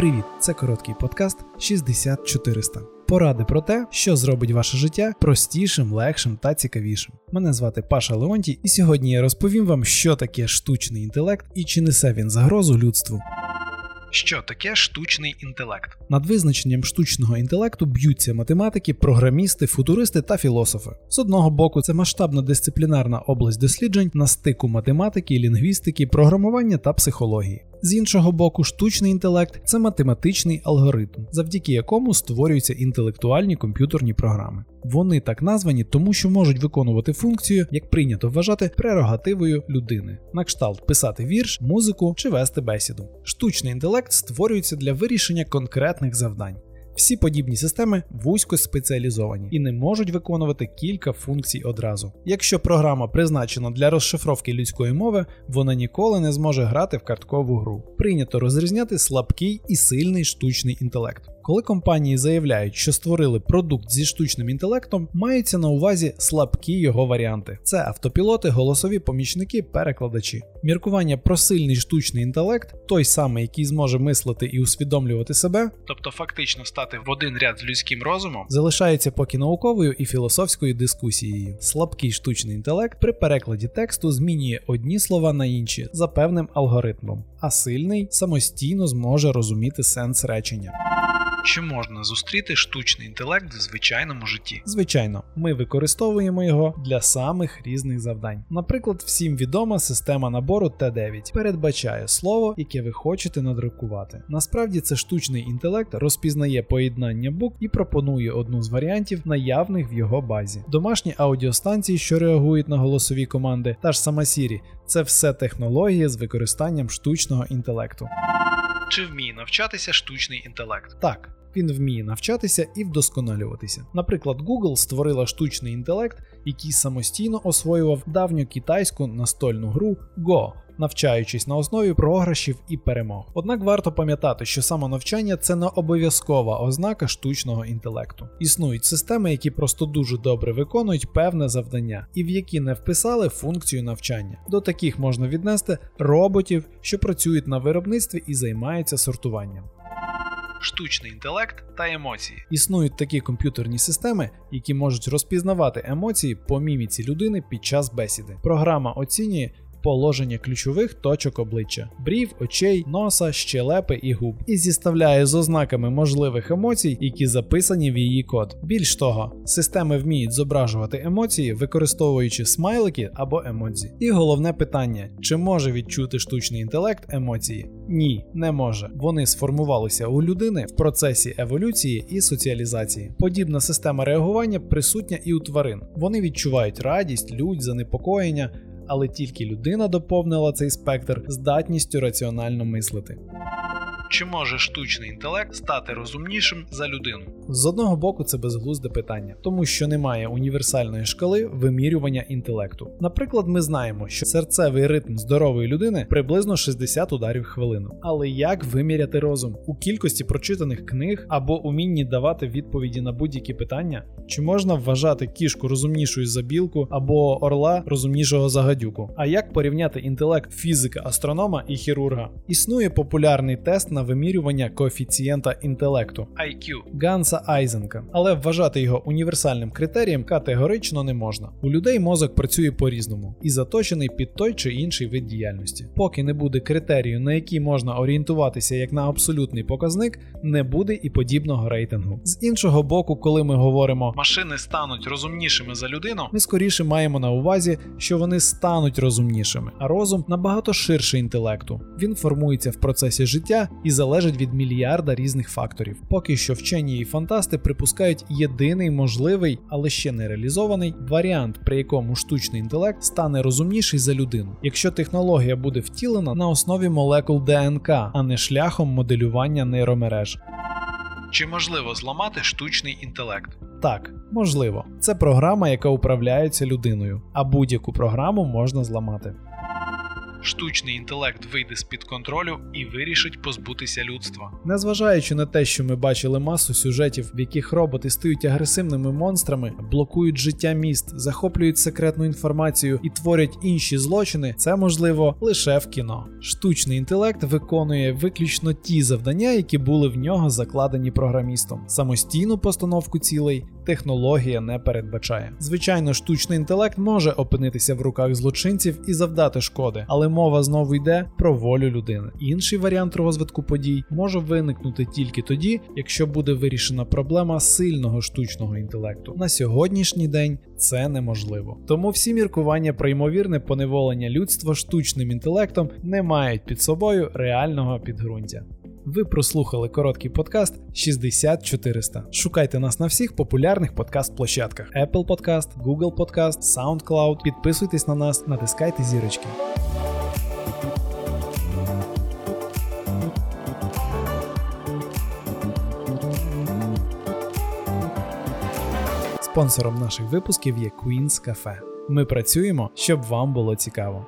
Привіт! Це короткий подкаст 60400. Поради про те, що зробить ваше життя простішим, легшим та цікавішим. Мене звати Паша Леонтій, і сьогодні я розповім вам, що таке штучний інтелект і чи несе він загрозу людству. Що таке штучний інтелект? Над визначенням штучного інтелекту б'ються математики, програмісти, футуристи та філософи. З одного боку, це масштабна дисциплінарна область досліджень на стику математики, лінгвістики, програмування та психології. З іншого боку, штучний інтелект це математичний алгоритм, завдяки якому створюються інтелектуальні комп'ютерні програми. Вони так названі, тому що можуть виконувати функцію, як прийнято вважати, прерогативою людини, на кшталт писати вірш, музику чи вести бесіду. Штучний інтелект створюється для вирішення конкретних завдань. Всі подібні системи вузько спеціалізовані і не можуть виконувати кілька функцій одразу. Якщо програма призначена для розшифровки людської мови, вона ніколи не зможе грати в карткову гру. Прийнято розрізняти слабкий і сильний штучний інтелект. Коли компанії заявляють, що створили продукт зі штучним інтелектом, мається на увазі слабкі його варіанти. Це автопілоти, голосові помічники, перекладачі. Міркування про сильний штучний інтелект, той самий, який зможе мислити і усвідомлювати себе, тобто фактично стати в один ряд з людським розумом, залишається поки науковою і філософською дискусією. Слабкий штучний інтелект при перекладі тексту змінює одні слова на інші за певним алгоритмом, а сильний самостійно зможе розуміти сенс речення. Чи можна зустріти штучний інтелект в звичайному житті? Звичайно, ми використовуємо його для самих різних завдань. Наприклад, всім відома система набору Т9 передбачає слово, яке ви хочете надрукувати. Насправді це штучний інтелект розпізнає поєднання букв і пропонує одну з варіантів, наявних в його базі. Домашні аудіостанції, що реагують на голосові команди, та ж сама Siri – це все технології з використанням штучного інтелекту. Чи вміє навчатися штучний інтелект? Так. Він вміє навчатися і вдосконалюватися. Наприклад, Google створила штучний інтелект, який самостійно освоював давню китайську настольну гру Go, навчаючись на основі програшів і перемог. Однак варто пам'ятати, що самонавчання це не обов'язкова ознака штучного інтелекту. Існують системи, які просто дуже добре виконують певне завдання, і в які не вписали функцію навчання. До таких можна віднести роботів, що працюють на виробництві і займаються сортуванням штучний інтелект та емоції. Існують такі комп'ютерні системи, які можуть розпізнавати емоції по міміці людини під час бесіди. Програма оцінює положення ключових точок обличчя, брів, очей, носа, щелепи і губ, і зіставляє з ознаками можливих емоцій, які записані в її код. Більш того, системи вміють зображувати емоції, використовуючи смайлики або емодзі. І головне питання: чи може відчути штучний інтелект емоції? Ні, не може. Вони сформувалися у людини в процесі еволюції і соціалізації. Подібна система реагування присутня і у тварин. Вони відчувають радість, лють, занепокоєння але тільки людина доповнила цей спектр здатністю раціонально мислити. Чи може штучний інтелект стати розумнішим за людину? З одного боку, це безглузде питання, тому що немає універсальної шкали вимірювання інтелекту. Наприклад, ми знаємо, що серцевий ритм здорової людини приблизно 60 ударів хвилину. Але як виміряти розум у кількості прочитаних книг або умінні давати відповіді на будь-які питання? Чи можна вважати кішку розумнішою за білку або орла розумнішого за гадюку? А як порівняти інтелект фізика, астронома і хірурга? Існує популярний тест на вимірювання коефіцієнта інтелекту IQ Ганса Айзенка, але вважати його універсальним критерієм категорично не можна. У людей мозок працює по-різному і заточений під той чи інший вид діяльності. Поки не буде критерію, на який можна орієнтуватися як на абсолютний показник, не буде і подібного рейтингу. З іншого боку, коли ми говоримо машини стануть розумнішими за людину, ми скоріше маємо на увазі, що вони стануть розумнішими, а розум набагато ширше інтелекту. Він формується в процесі життя і залежить від мільярда різних факторів. Поки що вчені і фантасти припускають єдиний можливий, але ще не реалізований варіант, при якому штучний інтелект стане розумніший за людину, якщо технологія буде втілена на основі молекул ДНК, а не шляхом моделювання нейромереж. Чи можливо зламати штучний інтелект? Так, можливо. Це програма, яка управляється людиною, а будь-яку програму можна зламати. Штучний інтелект вийде з під контролю і вирішить позбутися людства. Незважаючи на те, що ми бачили масу сюжетів, в яких роботи стають агресивними монстрами, блокують життя міст, захоплюють секретну інформацію і творять інші злочини, це можливо лише в кіно. Штучний інтелект виконує виключно ті завдання, які були в нього закладені програмістом. Самостійну постановку цілей технологія не передбачає. Звичайно, штучний інтелект може опинитися в руках злочинців і завдати шкоди, але мова знову йде про волю людини. Інший варіант розвитку подій може виникнути тільки тоді, якщо буде вирішена проблема сильного штучного інтелекту. На сьогоднішній день це неможливо. Тому всі міркування про ймовірне поневолення людства штучним інтелектом не мають під собою реального підґрунтя. Ви прослухали короткий подкаст 60400. Шукайте нас на всіх популярних подкаст-площадках: Apple Podcast, Google Podcast, SoundCloud. Підписуйтесь на нас, натискайте зірочки. Спонсором наших випусків є Queen's Cafe. Ми працюємо, щоб вам було цікаво.